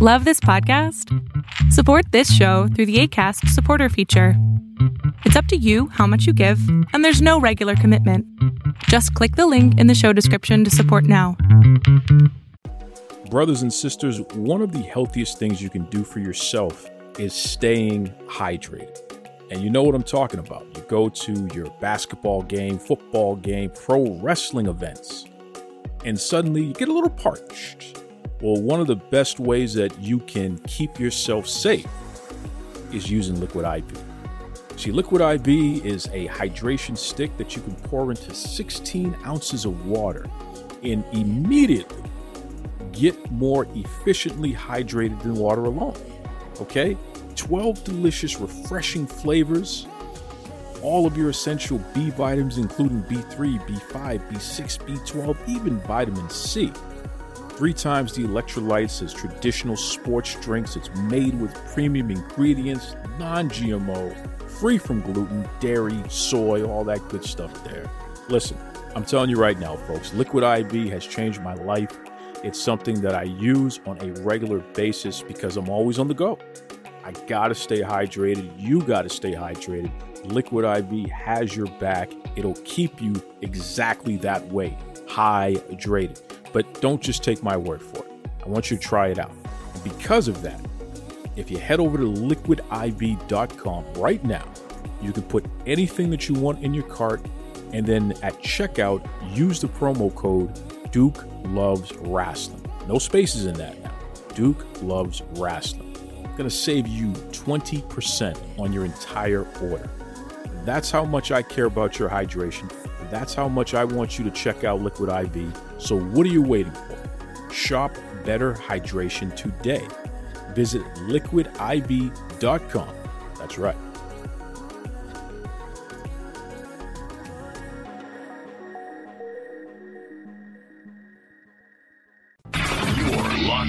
Love this podcast? Support this show through the ACAST supporter feature. It's up to you how much you give, and there's no regular commitment. Just click the link in the show description to support now. Brothers and sisters, one of the healthiest things you can do for yourself is staying hydrated. And you know what I'm talking about. You go to your basketball game, football game, pro wrestling events, and suddenly you get a little parched. Well, one of the best ways that you can keep yourself safe is using Liquid IV. See, Liquid IV is a hydration stick that you can pour into 16 ounces of water and immediately get more efficiently hydrated than water alone. Okay? 12 delicious, refreshing flavors, all of your essential B vitamins, including B3, B5, B6, B12, even vitamin C. Three times the electrolytes as traditional sports drinks. It's made with premium ingredients, non GMO, free from gluten, dairy, soy, all that good stuff there. Listen, I'm telling you right now, folks, Liquid IV has changed my life. It's something that I use on a regular basis because I'm always on the go. I gotta stay hydrated. You gotta stay hydrated. Liquid IV has your back. It'll keep you exactly that way, hydrated. But don't just take my word for it. I want you to try it out. Because of that, if you head over to liquidiv.com right now, you can put anything that you want in your cart, and then at checkout, use the promo code Duke Loves Rasslin. No spaces in that now. Duke Loves Rasslin to save you 20% on your entire order. That's how much I care about your hydration. That's how much I want you to check out Liquid IV. So, what are you waiting for? Shop better hydration today. Visit liquidiv.com. That's right.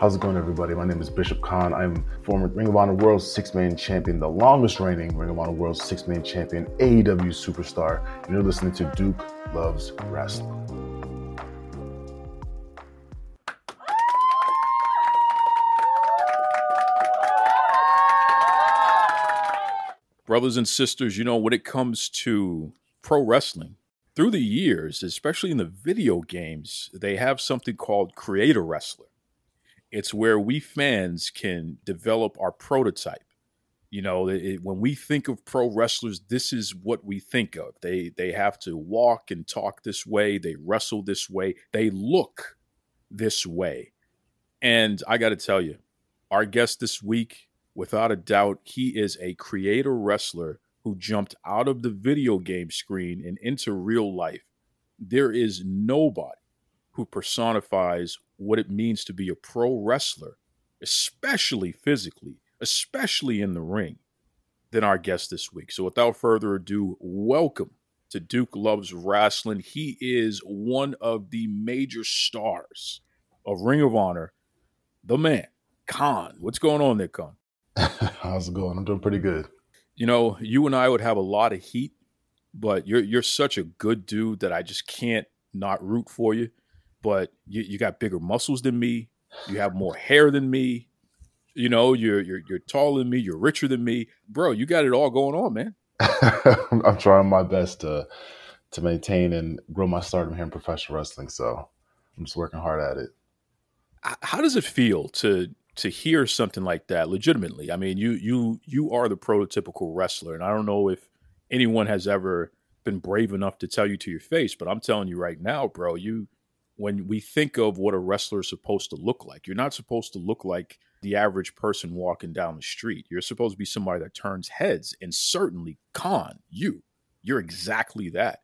How's it going, everybody? My name is Bishop Kaun. I'm former Ring of Honor World Six Man Champion, the longest reigning Ring of Honor World Six Man Champion, AEW superstar, and you're listening to Duke Loves Rasslin. Brothers and sisters, you know, when it comes to pro wrestling, through the years, especially in the video games, they have something called Create-a-Wrestler it's where we fans can develop our prototype. You know, it, when we think of pro wrestlers, this is what we think of. They they have to walk and talk this way. They wrestle this way. They look this way. And I got to tell you, our guest this week, without a doubt, he is a create-a-wrestler who jumped out of the video game screen and into real life. There is nobody who personifies what it means to be a pro wrestler, especially physically, especially in the ring, than our guest this week. So without further ado, welcome to Duke Loves Rasslin. He is one of the major stars of Ring of Honor, the man, Kaun. What's going on there, Kaun? How's it going? I'm doing pretty good. You know, you and I would have a lot of heat, but you're you're such a good dude that I just can't not root for you but you, you got bigger muscles than me. You have more hair than me. You know, you're you're you're taller than me. You're richer than me, bro. You got it all going on, man. I'm trying my best to to maintain and grow my stardom here in professional wrestling. So I'm just working hard at it. How does it feel to to hear something like that legitimately? I mean, you you you are the prototypical wrestler, and I don't know if anyone has ever been brave enough to tell you to your face, but I'm telling you right now, bro, you when we think of what a wrestler is supposed to look like. You're not supposed to look like the average person walking down the street. You're supposed to be somebody that turns heads. And certainly, Kaun, you, you're exactly that.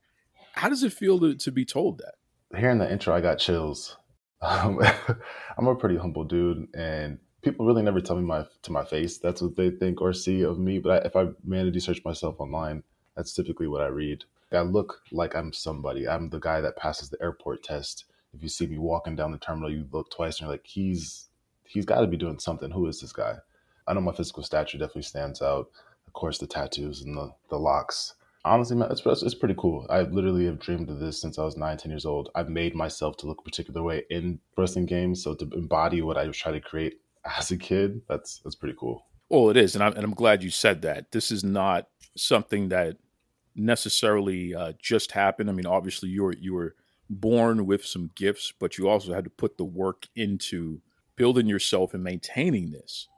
How does it feel to, to be told that? Hearing the intro, I got chills. Um, I'm a pretty humble dude, and people really never tell me my to my face. That's what they think or see of me. But I, if I vanity search myself online, that's typically what I read. I look like I'm somebody. I'm the guy that passes the airport test. If you see me walking down the terminal, you look twice and you're like, he's he's got to be doing something. Who is this guy? I know my physical stature definitely stands out. Of course, the tattoos and the, the locks. Honestly, man, it's, it's pretty cool. I literally have dreamed of this since I was nine, 10 years old. I've made myself to look a particular way in wrestling games. So to embody what I was trying to create as a kid, that's that's pretty cool. Well, it is, and I'm, and I'm glad you said that. This is not something that necessarily uh, just happened. I mean, obviously you were you were born with some gifts, but you also had to put the work into building yourself and maintaining this.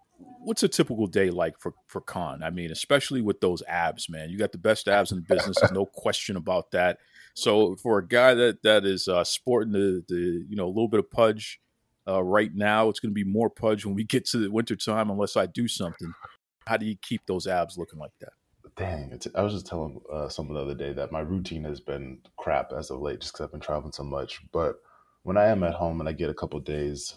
What's a typical day like for for Kaun? I mean, especially with those abs, man. You got the best abs in the business. There's no question about that. So for a guy that that is uh, sporting the the you know a little bit of pudge uh, right now, it's going to be more pudge when we get to the winter time, unless I do something. How do you keep those abs looking like that? Dang, I was just telling uh, someone the other day that my routine has been crap as of late, just because I've been traveling so much. But when I am at home and I get a couple days,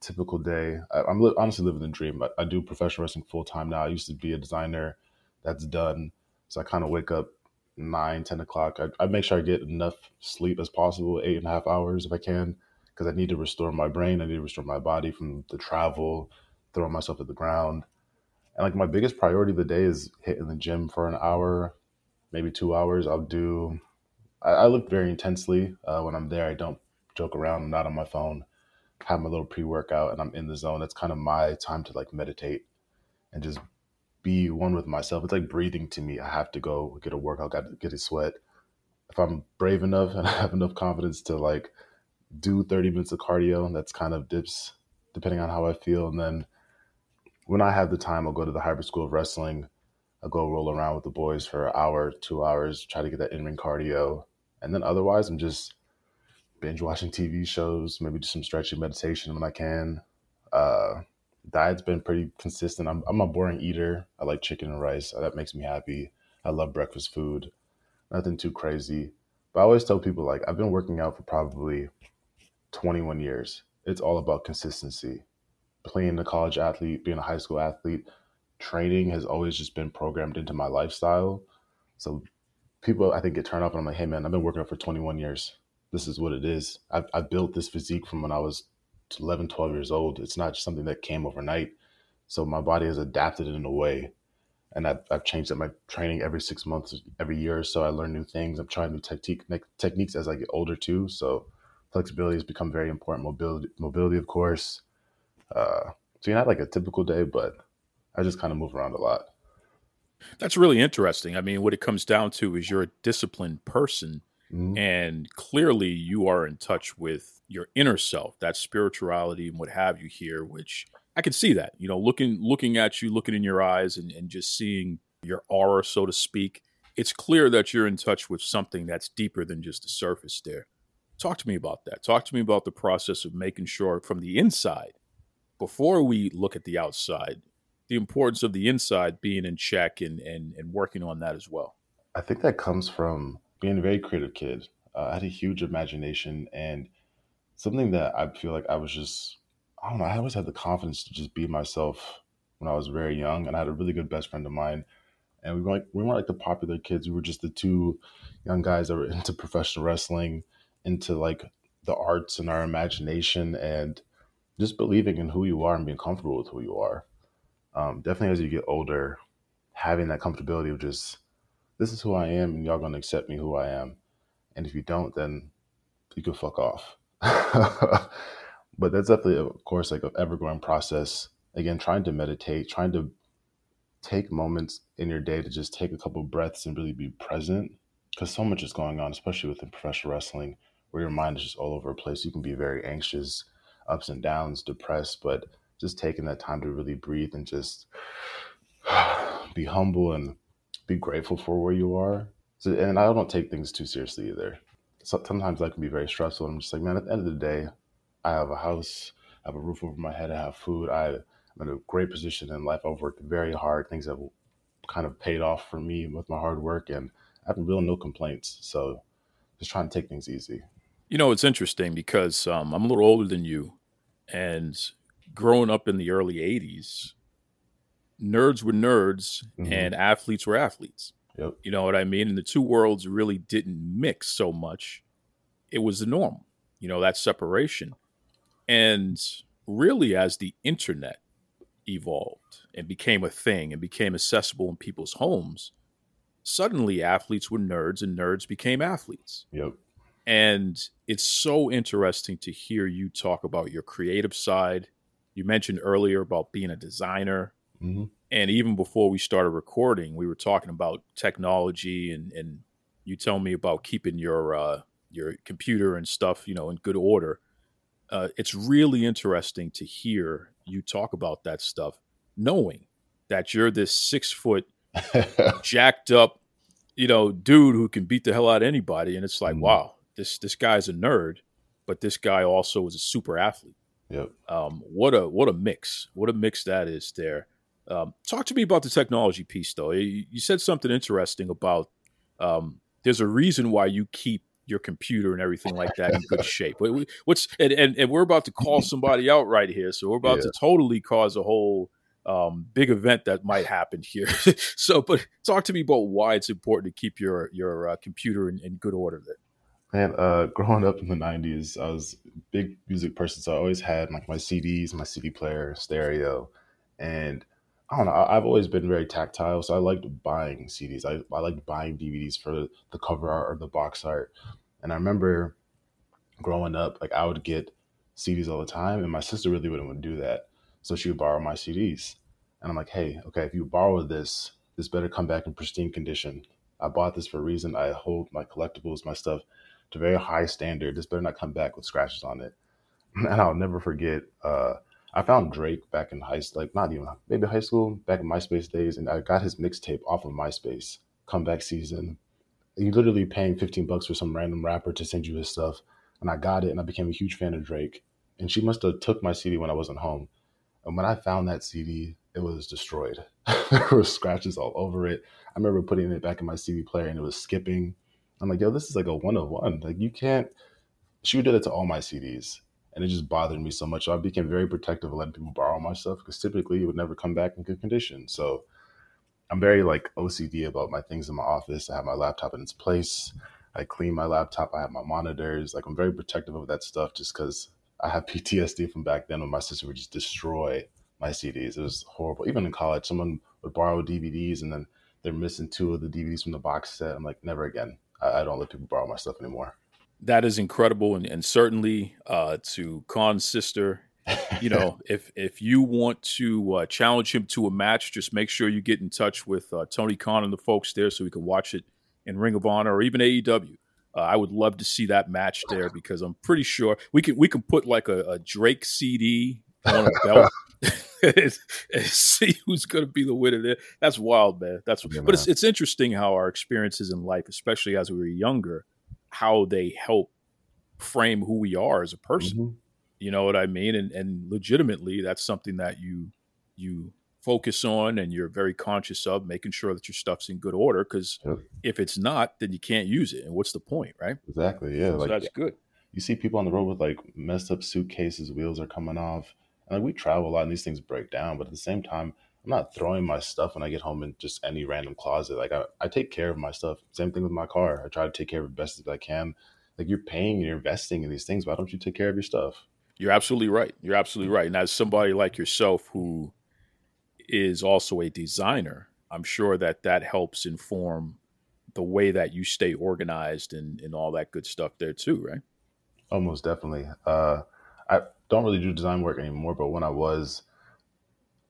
typical day, I, am li- honestly living the dream. I, I do professional wrestling full time now. I used to be a designer. That's done. So I kind of wake up nine, 10 o'clock. I, I make sure I get enough sleep as possible, eight and a half hours if I can, because I need to restore my brain. I need to restore my body from the travel, throwing myself at the ground and like my biggest priority of the day is hitting the gym for an hour, maybe two hours. I'll do. I, I live very intensely uh, when I'm there. I don't joke around. I'm not on my phone. Have my little pre workout, and I'm in the zone. It's kind of my time to like meditate and just be one with myself. It's like breathing to me. I have to go get a workout, got to get a sweat. If I'm brave enough and I have enough confidence to like do 30 minutes of cardio, that's kind of dips depending on how I feel, and then when I have the time, I'll go to the hybrid school of wrestling. I'll go roll around with the boys for an hour, two hours, try to get that in ring cardio. And then otherwise, I'm just binge watching TV shows, maybe do some stretching meditation when I can. Uh, diet's been pretty consistent. I'm, I'm a boring eater. I like chicken and rice. That makes me happy. I love breakfast food. Nothing too crazy. But I always tell people like I've been working out for probably 21 years. It's all about consistency playing a college athlete, being a high school athlete, training has always just been programmed into my lifestyle. So people, I think, get turned off and I'm like, hey, man, I've been working out for 21 years. This is what it is. I, I built this physique from when I was 11, 12 years old. It's not just something that came overnight. So my body has adapted in a way. And I've, I've changed up my training every six months, every year. So I learn new things. I'm trying new technique, techniques as I get older too. So flexibility has become very important. Mobility, mobility, of course. Uh, so you're not like a typical day, but I just kind of move around a lot. That's really interesting. I mean, what it comes down to is you're a disciplined person, mm-hmm. and clearly you are in touch with your inner self, that spirituality and what have you here, which I can see that. You know, looking looking at you, looking in your eyes, and, and just seeing your aura, so to speak. It's clear that you're in touch with something that's deeper than just the surface there. Talk to me about that. Talk to me about the process of making sure from the inside before we look at the outside, the importance of the inside being in check and, and, and working on that as well? I think that comes from being a very creative kid. Uh, I had a huge imagination and something that I feel like I was just, I don't know, I always had the confidence to just be myself when I was very young. And I had a really good best friend of mine. And we weren't, we weren't like the popular kids. We were just the two young guys that were into professional wrestling, into like the arts and our imagination. And just believing in who you are and being comfortable with who you are. Um, definitely as you get older, having that comfortability of just, this is who I am and y'all gonna accept me who I am. And if you don't, then you can fuck off. but that's definitely, of course, like an ever growing process. Again, trying to meditate, trying to take moments in your day to just take a couple breaths and really be present because so much is going on, especially within professional wrestling, where your mind is just all over the place. You can be very anxious ups and downs, depressed, but just taking that time to really breathe and just be humble and be grateful for where you are. So, and I don't take things too seriously either. So, sometimes that can be very stressful. I'm just like, man, at the end of the day, I have a house, I have a roof over my head, I have food, I, I'm in a great position in life. I've worked very hard. Things have kind of paid off for me with my hard work, and I have really no complaints. So, just trying to take things easy. You know, it's interesting because um, I'm a little older than you, and growing up in the early 80s, nerds were nerds Mhm. and athletes were athletes. Yep. You know what I mean? And the two worlds really didn't mix so much. It was the norm, you know, that separation. And really, as the internet evolved and became a thing and became accessible in people's homes, suddenly athletes were nerds and nerds became athletes. Yep. And it's so interesting to hear you talk about your creative side. You mentioned earlier about being a designer. hmm And even before we started recording, we were talking about technology and, and you tell me about keeping your uh, your computer and stuff, you know, in good order. Uh, it's really interesting to hear you talk about that stuff, knowing that you're this six foot jacked up, you know, dude who can beat the hell out of anybody. And it's like, Mhm. wow, this this guy's a nerd, but this guy also is a super athlete. yep. Um, what a what a mix! What a mix that is there. Um, talk to me about the technology piece, though. You, you said something interesting about um, there's a reason why you keep your computer and everything like that in good shape. What- what- What's and, and, and we're about to call somebody out right here, so we're about Yeah. to totally cause a whole um, big event that might happen here. so, but talk to me about why it's important to keep your your uh, computer in, in good order. There. Man, uh, growing up in the '90s, I was a big music person, so I always had like my CDs, my CD player, stereo, and I don't know. I've always been very tactile, so I liked buying CDs. I I liked buying DVDs for the cover art or the box art, and I remember growing up, like I would get CDs all the time, and my sister really wouldn't do that, so she would borrow my CDs, and I'm like, hey, okay, if you borrow this, this better come back in pristine condition. I bought this for a reason. I hold my collectibles, my stuff to very high standard. This better not come back with scratches on it. And I'll never forget. Uh, I found Drake back in high, like not even maybe high school, back in MySpace days, and I got his mixtape off of MySpace. Comeback season. You literally paying fifteen bucks for some random rapper to send you his stuff, and I got it, and I became a huge fan of Drake. And she must have took my CD when I wasn't home. And when I found that CD, it was destroyed. there were scratches all over it. I remember putting it back in my CD player, and it was skipping. I'm like, yo, this is like a one of one. Like you can't. She did it to all my CDs, and it just bothered me so much. So I became very protective of letting people borrow my stuff because typically it would never come back in good condition. So I'm very like OCD about my things in my office. I have my laptop in its place. I clean my laptop. I have my monitors. Like I'm very protective of that stuff just because I have PTSD from back then when my sister would just destroy my CDs. It was horrible. Even in college, someone would borrow DVDs and then they're missing two of the DVDs from the box set. I'm like, never again. I, I don't let people borrow my stuff anymore. That is incredible, and, and certainly uh, to Kaun's sister, you know, if if you want to uh, challenge him to a match, just make sure you get in touch with uh, Tony Khan and the folks there so we can watch it in Ring of Honor or even AEW. Uh, I would love to see that match there because I'm pretty sure we can we can put like a, a Drake CD a belt. see who's going to be the winner there. That's wild, man. That's Yeah, but it's man. it's interesting how our experiences in life, especially as we were younger, how they help frame who we are as a person. Mhm. You know what I mean? And and legitimately, that's something that you you focus on and you're very conscious of making sure that your stuff's in good order. Because Yep. if it's not, then you can't use it. And what's the point, right? Exactly. Yeah. so Like that's good. you see people on the road with like messed up suitcases, wheels are coming off. And like we travel a lot and these things break down, but at the same time, I'm not throwing my stuff when I get home in just any random closet. Like I, I take care of my stuff. Same thing with my car. I try to take care of it best as I can. Like you're paying and you're investing in these things. Why don't you take care of your stuff? You're absolutely right. You're absolutely right. And as somebody like yourself who is also a designer, I'm sure that that helps inform the way that you stay organized and, and all that good stuff there too, right? Almost definitely. Uh, I don't really do design work anymore, but when I was,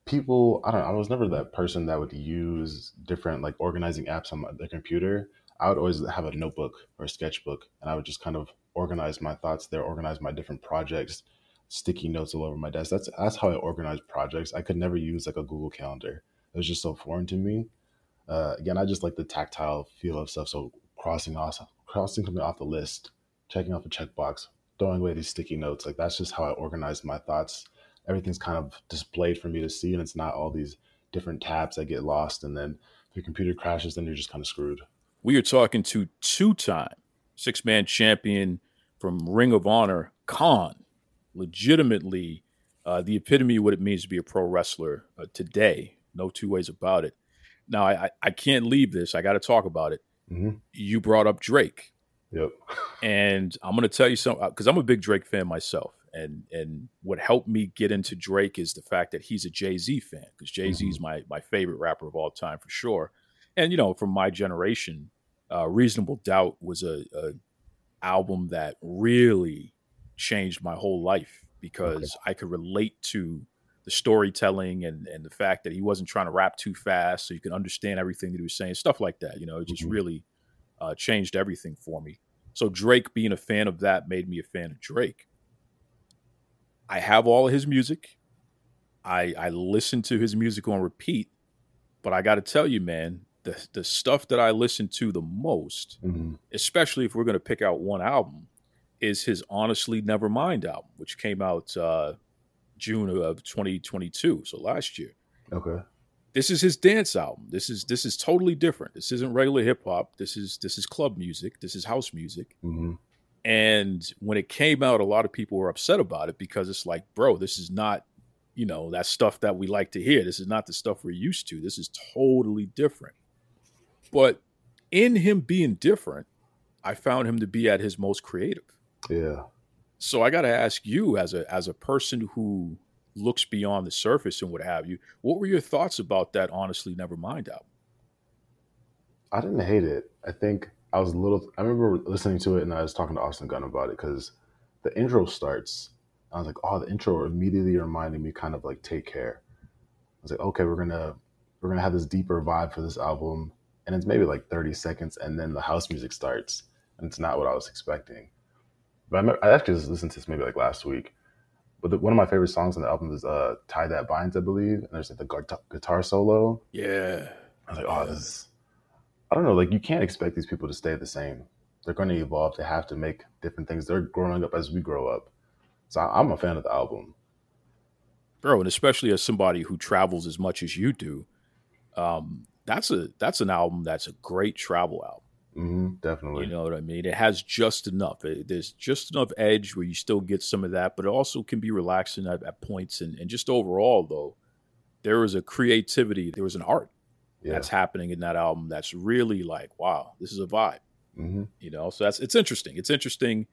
people, I don't know, I was never that person that would use different like organizing apps on the computer. I would always have a notebook or a sketchbook, and I would just kind of organize my thoughts there, organize my different projects, sticky notes all over my desk. That's that's how I organize projects. I could never use like a Google Calendar. It was just so foreign to me. Uh, again, I just like the tactile feel of stuff. So crossing off, crossing something off the list, checking off a checkbox, throwing away these sticky notes. Like that's just how I organize my thoughts. Everything's kind of displayed for me to see, and it's not all these different tabs that get lost. And then if your computer crashes, then you're just kind of screwed. We are talking to two time six man champion from Ring of Honor, Kaun. Legitimately uh, the epitome of what it means to be a pro wrestler uh, today. No two ways about it. Now, I, I, I can't leave this. I got to talk about it. Mhm. You brought up Drake, Yep. and I'm going to tell you something because I'm a big Drake fan myself. And and what helped me get into Drake is the fact that he's a Jay Z fan because Jay Z is my my favorite rapper of all time for sure. And you know, from my generation, uh, Reasonable Doubt was a, a album that really changed my whole life because I could relate to the storytelling and and the fact that he wasn't trying to rap too fast, so you can understand everything that he was saying, stuff like that. You know, it just Mhm. really uh, changed everything for me. So Drake being a fan of that made me a fan of Drake. I have all of his music. I I listen to his music on repeat, but I got to tell you, man, the the stuff that I listen to the most, hmm especially if we're going to pick out one album, is his Honestly Nevermind album, which came out uh, June of 2022, so last year. Okay. This is his dance album. This is this is totally different. This isn't regular hip hop. This is this is club music. This is house music. hmm And when it came out, a lot of people were upset about it because it's like, bro, this is not, you know, that stuff that we like to hear. This is not the stuff we're used to. This is totally different. But in him being different, I found him to be at his most creative. Yeah. So I got to ask you, as a as a person who looks beyond the surface and what have you, what were your thoughts about that? Honestly, Nevermind album. I didn't hate it. I think I was a little. I remember listening to it and I was talking to Austin Gunn about it because the intro starts. I was like, oh, the intro immediately reminded me kind of like Take Care. I was like, okay, we're gonna we're gonna have this deeper vibe for this album, and it's maybe like thirty seconds, and then the house music starts, and it's not what I was expecting. But I, remember, I actually just listened to this maybe like last week. But the, one of my favorite songs on the album is uh, "Tie That Binds," I believe, and there's like the guitar, guitar solo. Yeah, I was like, oh, this is, I don't know, like you can't expect these people to stay the same. They're going to evolve. They have to make different things. They're growing up as we grow up. So I- I'm a fan of the album. bro, and especially as somebody who travels as much as you do, um, that's a that's an album that's a great travel album. Hmm definitely. You know what I mean? It has just enough. It, there's just enough edge where you still get some of that, but it also can be relaxing at, at points. And, and just overall, though, there was a creativity, there was an art yeah. that's happening in that album that's really like, wow, this is a vibe. hmm You know, so that's it's interesting. It's interesting,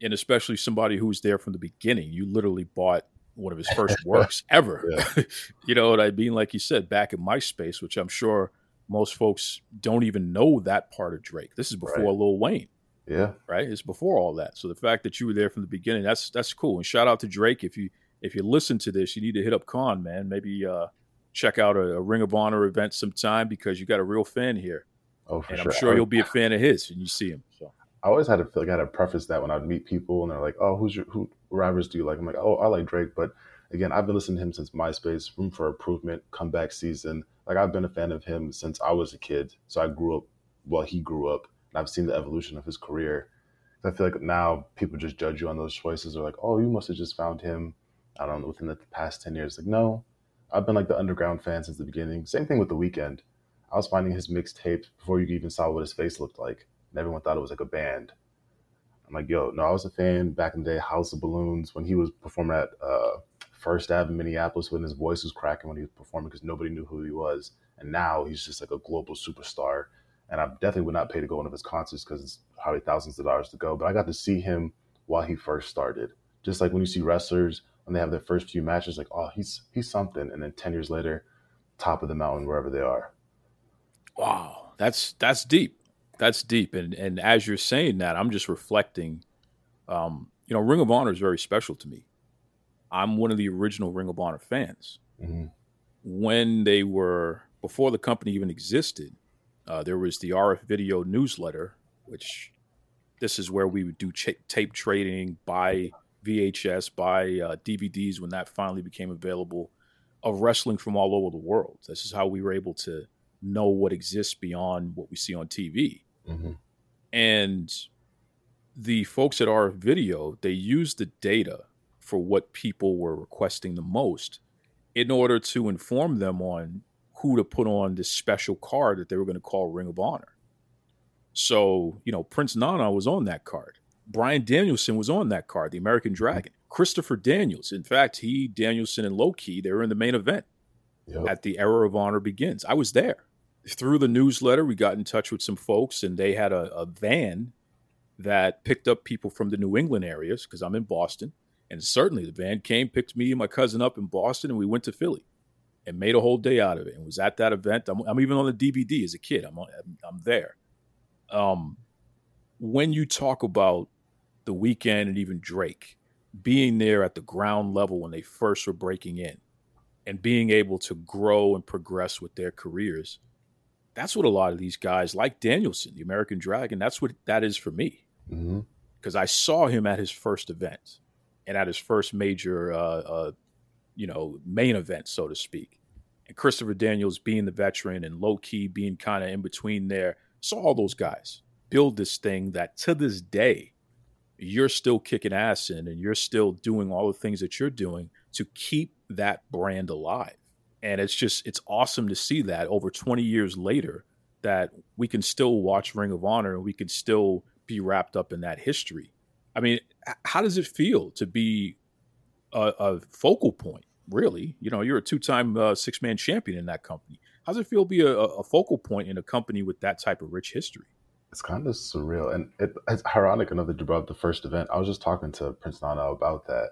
and especially somebody who was there from the beginning. You literally bought one of his first works ever. you know what I mean? Like you said, back in MySpace, which I'm sure most folks don't even know that part of Drake. This is before Right. Lil Wayne, Yeah. right? It's before all that. So the fact that you were there from the beginning, that's that's cool. And shout out to Drake. If you if you listen to this, you need to hit up Kaun, man. Maybe uh check out a, a Ring of Honor event sometime because you got a real fan here. Oh, for And sure. I'm sure you'll be a fan of his when you see him. So I always had to feel like I had to preface that when I'd meet people and they're like, oh, who's your, who rappers do you like? I'm like, oh, I like Drake. But again, I've been listening to him since MySpace, Room for Improvement, Comeback Season. Like I've been a fan of him since I was a kid. So I grew up, well, he grew up and I've seen the evolution of his career. I feel like now people just judge you on those choices. They're like, oh, you must have just found him, I don't know, within the past 10 years. Like, no, I've been like the underground fan since the beginning. Same thing with The Weeknd. I was finding his mixtapes before you even saw what his face looked like. And everyone thought it was like a band. I'm like, yo, no, I was a fan back in the day, House of Balloons, when he was performing at uh, First Ave in Minneapolis, when his voice was cracking when he was performing because nobody knew who he was. And now he's just like a global superstar. And I definitely would not pay to go one of his concerts because it's probably thousands of dollars to go. But I got to see him while he first started. Just like when you see wrestlers when they have their first few matches, like, oh, he's he's something, and then ten years later, top of the mountain wherever they are. Wow, that's that's deep. That's deep. And and as you're saying that, I'm just reflecting. Um, you know, Ring of Honor is very special to me. I'm one of the original Ring of Honor fans. hmm When they were before the company even existed, uh, there was the RF Video newsletter, which this is where we would do tape trading, buy VHS, buy uh, DVDs when that finally became available of wrestling from all over the world. This is how we were able to know what exists beyond what we see on TV. hmm And the folks at RF Video, they used the data for what people were requesting the most in order to inform them on who to put on this special card that they were going to call Ring of Honor. So, you know, Prince Nana was on that card. Bryan Danielson was on that card, the American Dragon. Christopher Daniels. In fact, he, Danielson, and Low Ki, they were in the main event Yep. at the Era of Honor begins. I was there. Through the newsletter, we got in touch with some folks, and they had a, a van that picked up people from the New England areas because I'm in Boston. And certainly the van came, picked me and my cousin up in Boston, and we went to Philly and made a whole day out of it and was at that event. I'm, I'm even on the DVD as a kid. I'm, on, I'm, I'm there. Um, when you talk about the Weeknd and even Drake being there at the ground level when they first were breaking in and being able to grow and progress with their careers, that's what a lot of these guys like Danielson, the American Dragon, that's what that is for me because I saw him at his first event and at his first major, uh, uh, you know, main event, so to speak. And Christopher Daniels being the veteran and Low Ki being kind of in between there, saw all those guys build this thing that to this day you're still kicking ass in and you're still doing all the things that you're doing to keep that brand alive. And it's just it's awesome to see that over 20 years later that we can still watch Ring of Honor and we can still be wrapped up in that history. I mean, how does it feel to be a, a focal point? Really, you know, you're a two-time uh, six-man champion in that company. How does it feel to be a, a focal point in a company with that type of rich history? It's kind of surreal, and it, it's ironic brought up the first event. I was just talking to Prince Nana about that,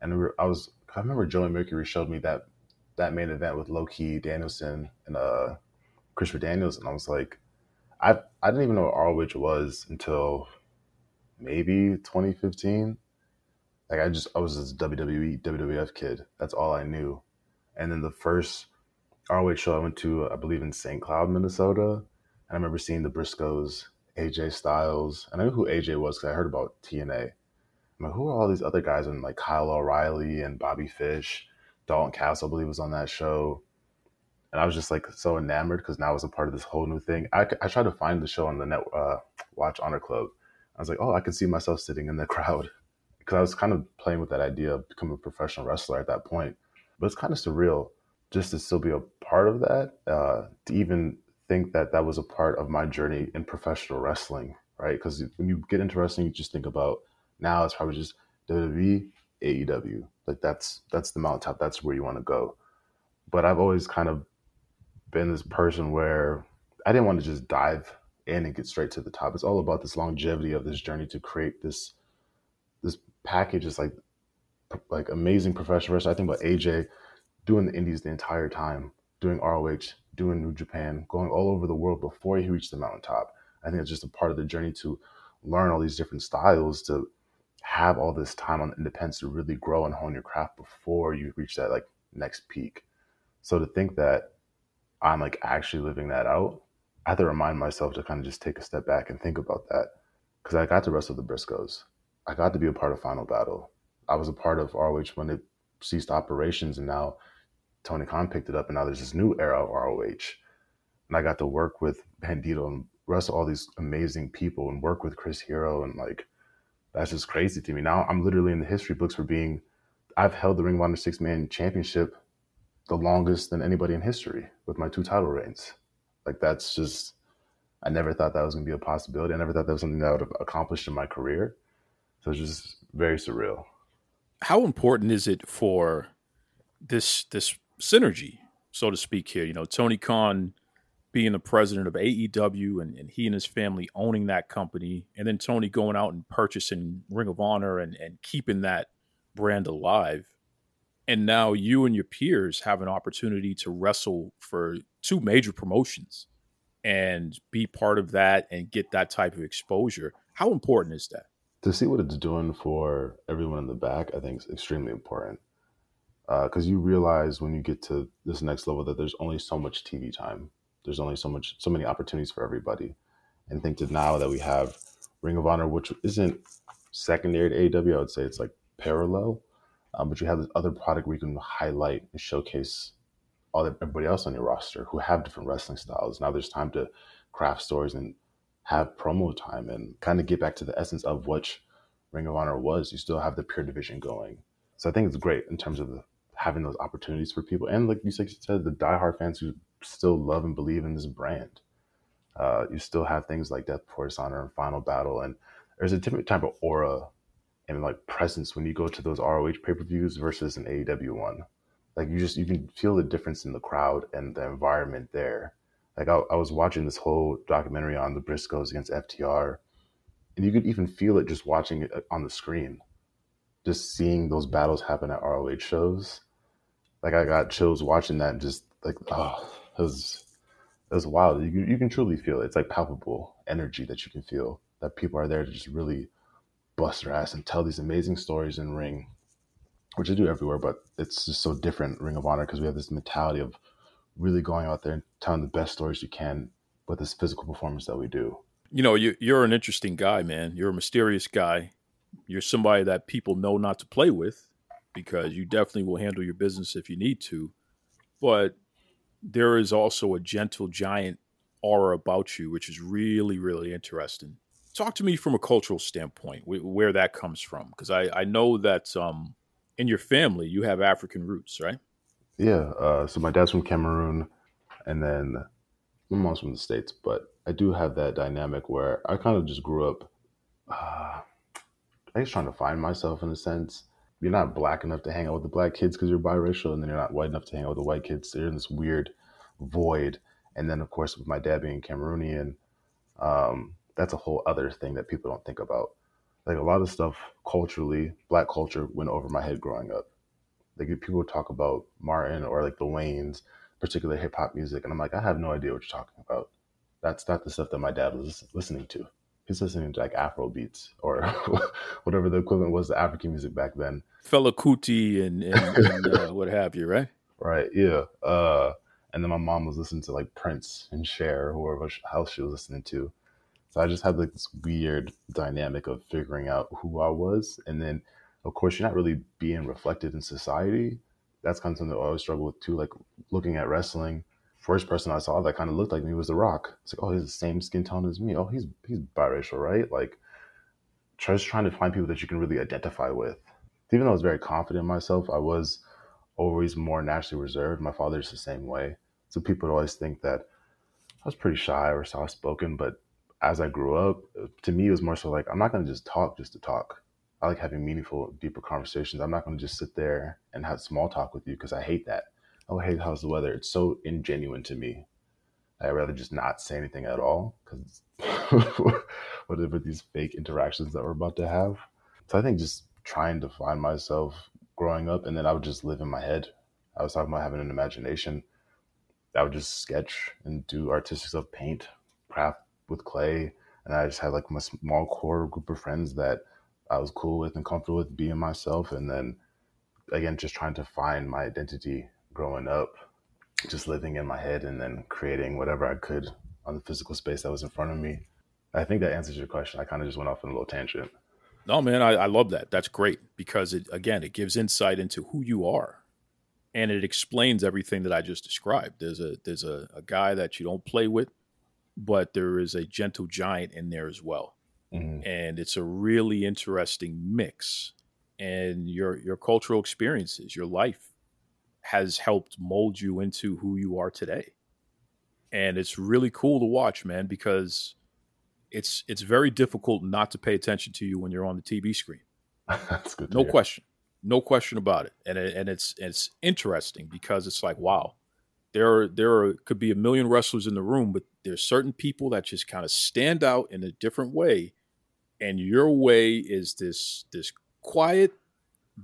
and we were, I was I remember Joey Mercury showed me that that main event with Low Ki Danielson and uh Christopher Daniels, and I was like, I I didn't even know what ROH was until maybe 2015. Like I just I was this WWE WWF kid. That's all I knew. And then the first ROH show I went to, I believe in St. Cloud, Minnesota. And I remember seeing the Briscoes, AJ Styles, and I knew who AJ was because I heard about TNA. I'm like, who are all these other guys? And like Kyle O'Reilly and Bobby Fish, Dalton Castle, I believe, was on that show. And I was just like so enamored because now it's a part of this whole new thing. I, I tried to find the show on the net, uh, Watch Honor Club. I was like, oh, I could see myself sitting in the crowd because I was kind of playing with that idea of becoming a professional wrestler at that point. But it's kind of surreal just to still be a part of that, uh, to even think that that was a part of my journey in professional wrestling, right? Because when you get into wrestling, you just think about now it's probably just WWE, AEW. Like that's that's the mountaintop. That's where you want to go. But I've always kind of been this person where I didn't want to just dive in and get straight to the top. It's all about this longevity of this journey to create this this package is like like amazing professional wrestler. I think about AJ doing the indies the entire time, doing ROH, doing New Japan, going all over the world before he reached the mountaintop. I think it's just a part of the journey to learn all these different styles, to have all this time on independence to really grow and hone your craft before you reach that like next peak. So to think that I'm like actually living that out, I have to remind myself to kind of just take a step back and think about that. Because I got to wrestle the Briscoes. I got to be a part of Final Battle. I was a part of ROH when it ceased operations, and now Tony Khan picked it up, and now there's this new era of ROH. And I got to work with Bandito and wrestle all these amazing people and work with Chris Hero, and like that's just crazy to me. Now I'm literally in the history books for being. I've held the Ring of Honor Six Man Championship the longest than anybody in history with my two title reigns. Like that's just. I never thought that was going to be a possibility. I never thought that was something that I would have accomplished in my career. So it's just very surreal. How important is it for this this synergy, so to speak, here? You know, Tony Khan being the president of AEW and, and he and his family owning that company, and then Tony going out and purchasing Ring of Honor and, and keeping that brand alive. And now you and your peers have an opportunity to wrestle for two major promotions and be part of that and get that type of exposure. How important is that? to see what it's doing for everyone in the back, I think is extremely important. Because you realize when you get to this next level that there's only so much TV time. There's only so much, so many opportunities for everybody. And think that now that we have Ring of Honor, which isn't secondary to AEW, I would say it's like parallel. Um, but you have this other product where you can highlight and showcase all the, everybody else on your roster who have different wrestling styles. Now there's time to craft stories and have promo time and kind of get back to the essence of what Ring of Honor was. You still have the pure division going. So I think it's great in terms of the, having those opportunities for people. And like you said, the diehard fans who still love and believe in this brand. Uh, you still have things like Death Before Dishonor and Final Battle. And there's a different type of aura and like presence when you go to those ROH pay per views versus an AEW one. Like you just you can feel the difference in the crowd and the environment there. Like I, I was watching this whole documentary on the Briscoes against FTR, and you could even feel it just watching it uh, on the screen, just seeing those battles happen at ROH shows. Like I got chills watching that, and just like oh, it was it was wild. You can, you can truly feel it. It's like palpable energy that you can feel that people are there to just really bust their ass and tell these amazing stories in ring, which I do everywhere, but it's just so different Ring of Honor because we have this mentality of really going out there and telling the best stories you can with this physical performance that we do. You know, you, you're an interesting guy, man. You're a mysterious guy. You're somebody that people know not to play with because you definitely will handle your business if you need to. But there is also a gentle giant aura about you, which is really, really interesting. Talk to me from a cultural standpoint, where that comes from, because I, I know that um, in your family you have African roots, right? Yeah. Uh, so my dad's from Cameroon, and then my mom's from the states. But I do have that dynamic where I kind of just grew up. Uh, I guess trying to find myself in a sense. You're not black enough to hang out with the black kids because you're biracial, and then you're not white enough to hang out with the white kids. So you're in this weird void. And then, of course, with my dad being Cameroonian, um, that's a whole other thing that people don't think about. Like a lot of stuff culturally, black culture went over my head growing up. Like people talk about Martin or like the Wayans, particular hip hop music, and I'm like, I have no idea what you're talking about. That's not the stuff that my dad was listening to. He's listening to like Afro beats or whatever the equivalent was to African music back then. Fela Kuti and, and, and uh, what have you, right? Right. Yeah. Uh, and then my mom was listening to like Prince and Cher, whoever else she was listening to. So I just had like this weird dynamic of figuring out who I was, and then of course you're not really being reflected in society. That's kind of something I always struggle with too. Like looking at wrestling, first person I saw that kind of looked like me was The Rock. It's like, oh, he's the same skin tone as me. Oh, he's he's biracial, right? Like, just trying to find people that you can really identify with. Even though I was very confident in myself, I was always more naturally reserved. My father's the same way. So people always think that I was pretty shy or soft spoken. But as I grew up, to me, it was more so like, I'm not going to just talk just to talk. I like having meaningful, deeper conversations. I'm not going to just sit there and have small talk with you because I hate that. Oh, hey, how's the weather? It's so ingenuine to me. I'd rather just not say anything at all because whatever these fake interactions that we're about to have. So I think just trying to find myself growing up, and then I would just live in my head. I was talking about having an imagination. I would just sketch and do artistic stuff, paint, craft with clay, and I just had like my small core group of friends that I was cool with and comfortable with being myself. And then again, just trying to find my identity growing up, just living in my head and then creating whatever I could on the physical space that was in front of me. I think that answers your question. I kind of just went off on a little tangent. No, man, I, I love that. That's great because it again it gives insight into who you are, and it explains everything that I just described. There's a there's a, a guy that you don't play with, but there is a gentle giant in there as well, mm-hmm. and it's a really interesting mix. And your your cultural experiences, your life, has helped mold you into who you are today, and it's really cool to watch, man, because it's it's very difficult not to pay attention to you when you're on the TV screen. That's good. no hear. question, no question about it. And it, and it's it's interesting because it's like wow, there are, there are, could be a million wrestlers in the room, but there's certain people that just kind of stand out in a different way, and your way is this this quiet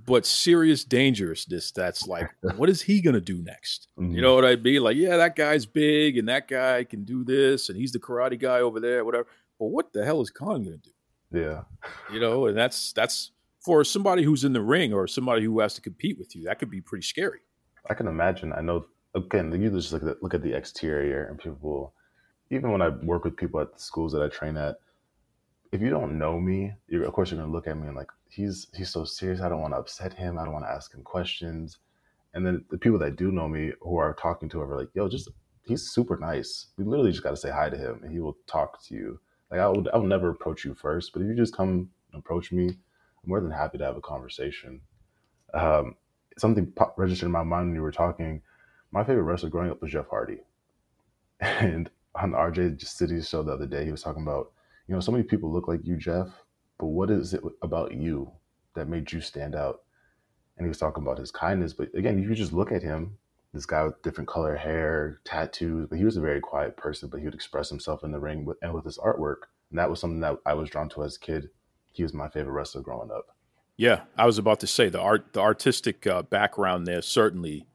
but serious dangerousness that's like what is he gonna do next mm-hmm. you know what i'd be like yeah that guy's big and that guy can do this and he's the karate guy over there whatever well, what the hell is Kaun going to do? Yeah. You know, and that's that's for somebody who's in the ring or somebody who has to compete with you. That could be pretty scary. I can imagine. I know. Again, you just look at look at the exterior, and people. Even when I work with people at the schools that I train at, if you don't know me, of course you're gonna look at me and like he's he's so serious. I don't want to upset him. I don't want to ask him questions. And then the people that do know me who are talking to him are like, "Yo, just he's super nice. We literally just got to say hi to him, and he will talk to you." Like I would, I would never approach you first, but if you just come approach me, I'm more than happy to have a conversation. Um, something pop- registered in my mind when you were talking. My favorite wrestler growing up was Jeff Hardy, and on the RJ City show the other day, he was talking about, you know, so many people look like you, Jeff, but what is it about you that made you stand out? And he was talking about his kindness, but again, if you just look at him, this guy with different color hair, tattoos, but he was a very quiet person, but he would express himself in the ring with, and with his artwork. And that was something that I was drawn to as a kid. He was my favorite wrestler growing up. Yeah, I was about to say the art, the artistic uh, background there certainly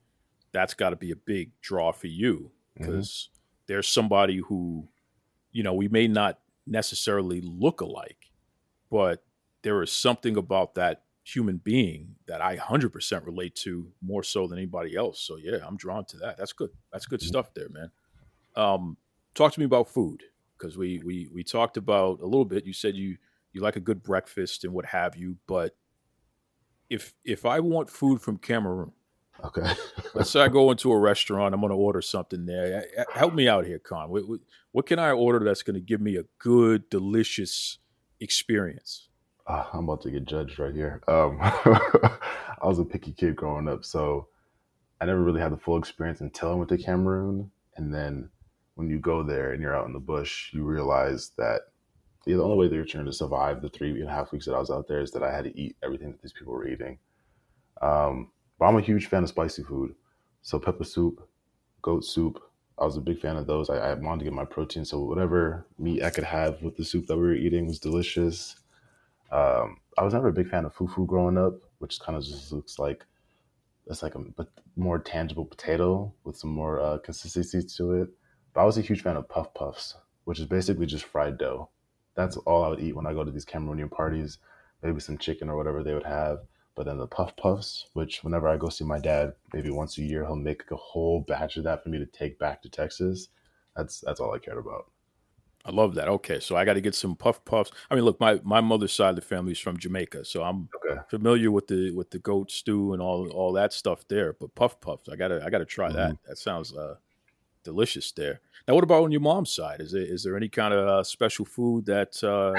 that's got to be a big draw for you because mm-hmm. There's somebody who, you know, we may not necessarily look alike, but there is something about that human being that I 100% relate to more so than anybody else. So yeah, I'm drawn to that. That's good. That's good mm-hmm. stuff there, man. Um, talk to me about food because we we we talked about a little bit. You said you you like a good breakfast and what have you, but if if I want food from Cameroon, okay, let's say I go into a restaurant, I'm going to order something there. Help me out here, Kaun. What, what can I order that's going to give me a good, delicious experience? Uh, I'm about to get judged right here. Um, I was a picky kid growing up, so I never really had the full experience until I went to Cameroon. And then when you go there and you're out in the bush, you realize that the only way that you're trying to survive the three and a half weeks that I was out there is that I had to eat everything that these people were eating. Um, but I'm a huge fan of spicy food. So pepper soup, goat soup. I was a big fan of those. I, I wanted to get my protein. So whatever meat I could have with the soup that we were eating was delicious. Um, I was never a big fan of fufu growing up, which kind of just looks like it's like a more tangible potato with some more uh, consistency to it. But I was a huge fan of puff puffs, which is basically just fried dough that's all I would eat when I go to these Cameroonian parties. Maybe some chicken or whatever they would have. But then the puff puffs, which whenever I go see my dad, maybe once a year, he'll make a whole batch of that for me to take back to Texas. That's that's all I cared about. I love that. Okay, so I got to get some puff puffs. I mean, look, my, my mother's side of the family is from Jamaica, so I'm okay. familiar with the with the goat stew and all all that stuff there. But puff puffs, I gotta I gotta try mm-hmm. that. That sounds uh, delicious there. Now, what about on your mom's side? Is there is there any kind of uh, special food that uh,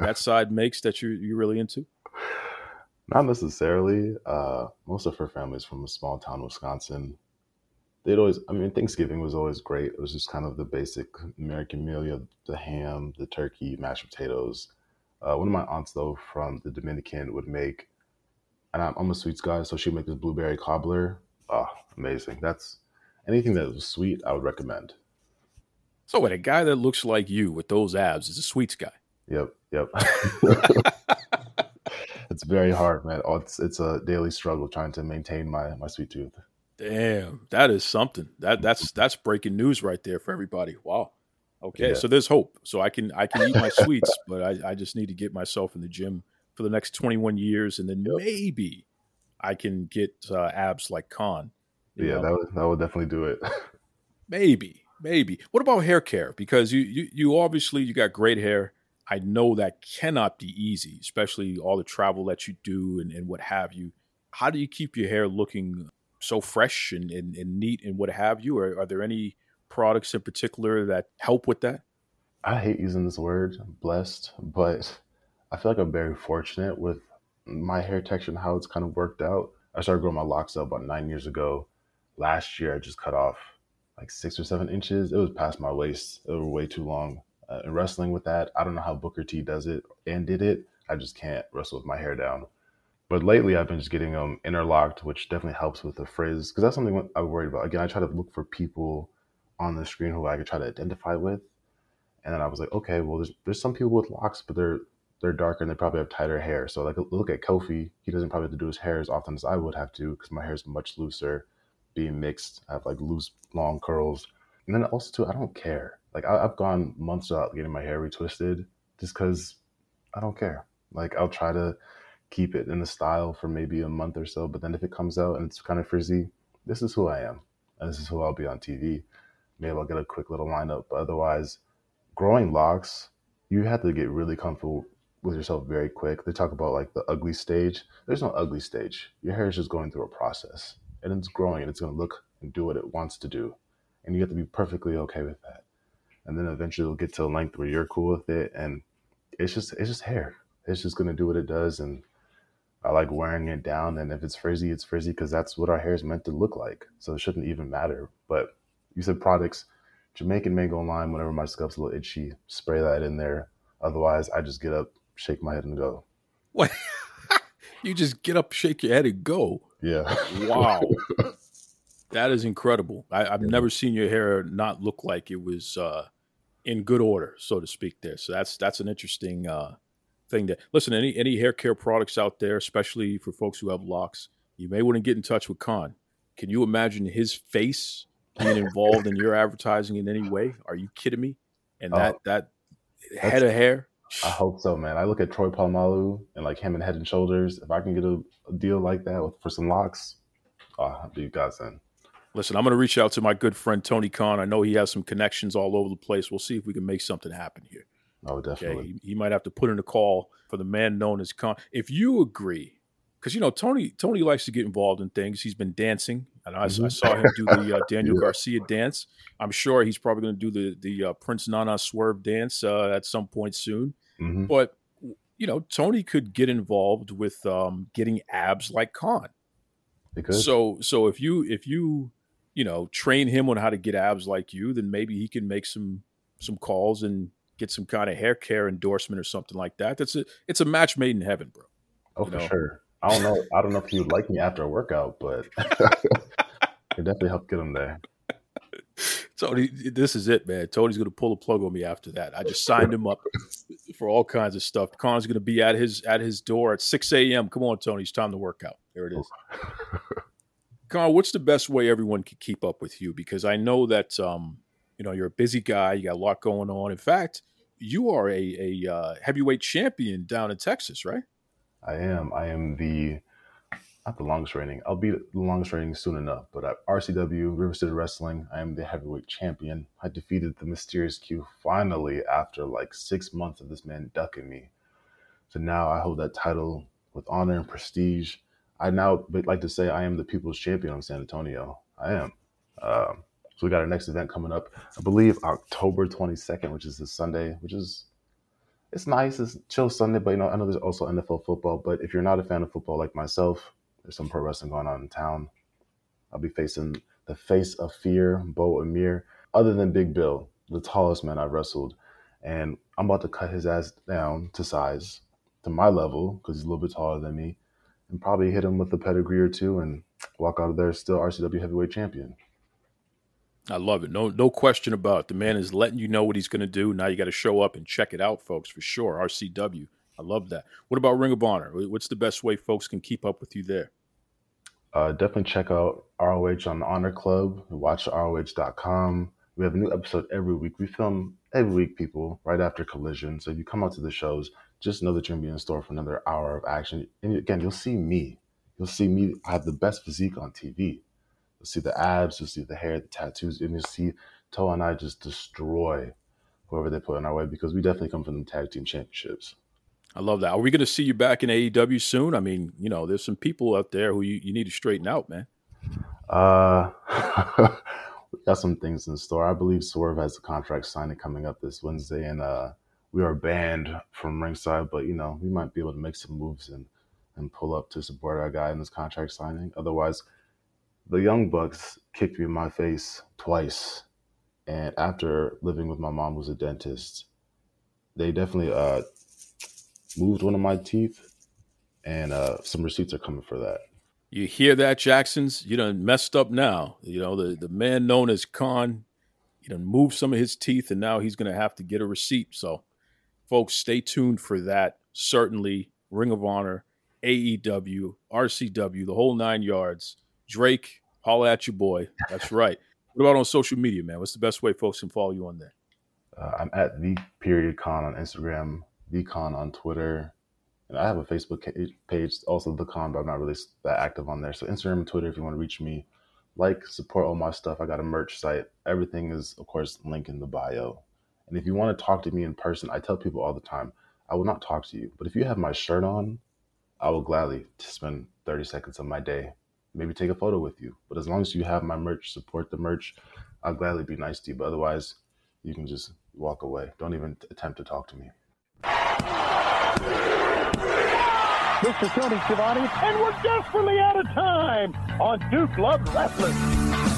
that side makes that you you really into? Not necessarily. Uh, most of her family's from a small town, in Wisconsin. They'd always, I mean, Thanksgiving was always great. It was just kind of the basic American meal: you the ham, the turkey, mashed potatoes. Uh, one of my aunts, though, from the Dominican, would make, and I'm, I'm a sweets guy, so she'd make this blueberry cobbler. Oh, amazing! That's anything that was sweet, I would recommend. So, wait, a guy that looks like you with those abs is a sweets guy. Yep, yep. it's very hard, man. Oh, it's it's a daily struggle trying to maintain my my sweet tooth. Damn, that is something. That that's that's breaking news right there for everybody. Wow. Okay, yeah. so there's hope. So I can I can eat my sweets, but I, I just need to get myself in the gym for the next 21 years, and then yep. maybe I can get uh, abs like Kaun. Yeah, know? that would that would definitely do it. maybe, maybe. What about hair care? Because you you you obviously you got great hair. I know that cannot be easy, especially all the travel that you do and, and what have you. How do you keep your hair looking so fresh and, and, and neat and what have you? Or are there any products in particular that help with that? I hate using this word, blessed, but I feel like I'm very fortunate with my hair texture and how it's kind of worked out. I started growing my locks out about nine years ago. Last year, I just cut off like six or seven inches. It was past my waist. It was way too long. Uh, and wrestling with that, I don't know how Booker T does it and did it. I just can't wrestle with my hair down. But lately, I've been just getting them interlocked, which definitely helps with the frizz because that's something I'm worried about. Again, I try to look for people on the screen who I could try to identify with, and then I was like, okay, well, there's there's some people with locks, but they're they're darker and they probably have tighter hair. So like, look at Kofi. He doesn't probably have to do his hair as often as I would have to because my hair is much looser being mixed. I have like loose, long curls. And then also too, I don't care. Like I, have gone months without getting my hair retwisted just because I don't care. Like I'll try to keep it in the style for maybe a month or so, but then if it comes out and it's kind of frizzy, this is who I am, and this is who I'll be on TV. Maybe I'll get a quick little lineup, but otherwise, growing locks, you have to get really comfortable with yourself very quick. They talk about like the ugly stage. There's no ugly stage. Your hair is just going through a process and it's growing and it's going to look and do what it wants to do. And you have to be perfectly okay with that. And then eventually it'll get to a length where you're cool with it. And it's just, it's just hair. It's just going to do what it does. And I like wearing it down. And if it's frizzy, it's frizzy because that's what our hair is meant to look like. So it shouldn't even matter. But you said products, Jamaican mango lime, whenever my scalp's a little itchy, spray that in there. Otherwise, I just get up, shake my head, and go. What? you just get up, shake your head, and go. Yeah. Wow. that is incredible. I, I've never seen your hair not look like it was uh, in good order, so to speak. There, so that's that's an interesting uh, thing. That listen, any any hair care products out there, especially for folks who have locks, you may want to get in touch with Kaun. Can you imagine his face being involved in your advertising in any way? Are you kidding me? And that Oh, that head of hair, I hope so, man. I look at Troy Polamalu and like him and Head and Shoulders. If I can get a, a deal like that with, for some locks, oh, I'll be godsend. Listen, I'm going to reach out to my good friend Tony Khan. I know he has some connections all over the place. We'll see if we can make something happen here. Oh, Okay, definitely. he, he might have to put in a call for the man known as Kaun. If you agree, because you know Tony, Tony likes to get involved in things. He's been dancing, and I, I Mhm. saw him do the uh, Daniel Yeah. Garcia dance. I'm sure he's probably going to do the the uh, Prince Nana Swerve dance uh, at some point soon. hmm But you know, Tony could get involved with um, getting abs like Kaun. Because So so if you if you you know train him on how to get abs like you, then maybe he can make some some calls and get some kind of hair care endorsement or something like that. That's a it's a match made in heaven, bro. oh, you for sure. I don't know. I don't know if he would like me after a workout, but it definitely helped get him there. Tony, this is it, man. Tony's gonna pull a plug on me after that. I just signed him up for all kinds of stuff. Kaun's gonna be at his at his door at six a.m. Come on, Tony, it's time to work out. There it is. Kaun, what's the best way everyone can keep up with you? Because I know that um, you know you're a busy guy. You got a lot going on. In fact, you are a a uh, heavyweight champion down in Texas, right? I am. I am the not the longest reigning. I'll be the longest reigning soon enough. But at RCW River City Wrestling, I am the heavyweight champion. I defeated the mysterious Q finally after like six months of this man ducking me. So now I hold that title with honor and prestige. I now like to say I am the people's champion of San Antonio. I am. Um, so we got our next event coming up. I believe October 22nd, which is this Sunday, which is it's nice. It's chill Sunday, but you know, I know there's also NFL football. But if you're not a fan of football like myself, there's some pro wrestling going on in town. I'll be facing the face of fear, Bo Amir. Other than Big Bill, the tallest man I've wrestled, and I'm about to cut his ass down to size, to my level, because he's a little bit taller than me, and probably hit him with a pedigree or two, and walk out of there still RCW heavyweight champion. I love it. No, no question about it. The man is letting you know what he's going to do. Now you got to show up and check it out, folks, for sure. RCW. I love that. What about Ring of Honor? What's the best way folks can keep up with you there? Uh, definitely check out ROH on the Honor Club. Watch ROH.com. We have a new episode every week. We film every week, people, right after Collision. So if you come out to the shows, just know that you're to be in store for another hour of action. And again, you'll see me. You'll see me. I have the best physique on TV. You'll see the abs, you'll see the hair, the tattoos, and you'll see Toa and I just destroy whoever they put in our way because we definitely come from the tag team championships. I love that. Are we going to see you back in AEW soon? I mean, you know, there's some people out there who you, you need to straighten out, man. Uh, we got some things in store. I believe Swerve has a contract signing coming up this Wednesday, and uh, we are banned from ringside. But you know, we might be able to make some moves and and pull up to support our guy in this contract signing. Otherwise, the Young Bucks kicked me in my face twice, and after living with my mom, who's a dentist, they definitely uh moved one of my teeth, and uh, some receipts are coming for that. You hear that, Jacksons? You done messed up now. You know, the, the man known as Kaun, you done moved some of his teeth, and now he's going to have to get a receipt. So, folks, stay tuned for that. Certainly, Ring of Honor, AEW, RCW, the whole nine yards. Drake, holla at your boy. That's right. What about on social media, man? What's the best way folks can follow you on there? Uh, I'm at the period Kaun on Instagram, the Kaun on Twitter, and I have a Facebook page, also the Kaun, but I'm not really that active on there. So Instagram and Twitter, if you want to reach me, like, support all my stuff. I got a merch site. Everything is, of course, link in the bio. And if you want to talk to me in person, I tell people all the time, I will not talk to you. But if you have my shirt on, I will gladly spend 30 seconds of my day, maybe take a photo with you. But as long as you have my merch, support the merch, I'll gladly be nice to you. But otherwise, you can just walk away. Don't even attempt to talk to me. This is Tony Schiavone, and we're desperately out of time on Duke Loves Rasslin.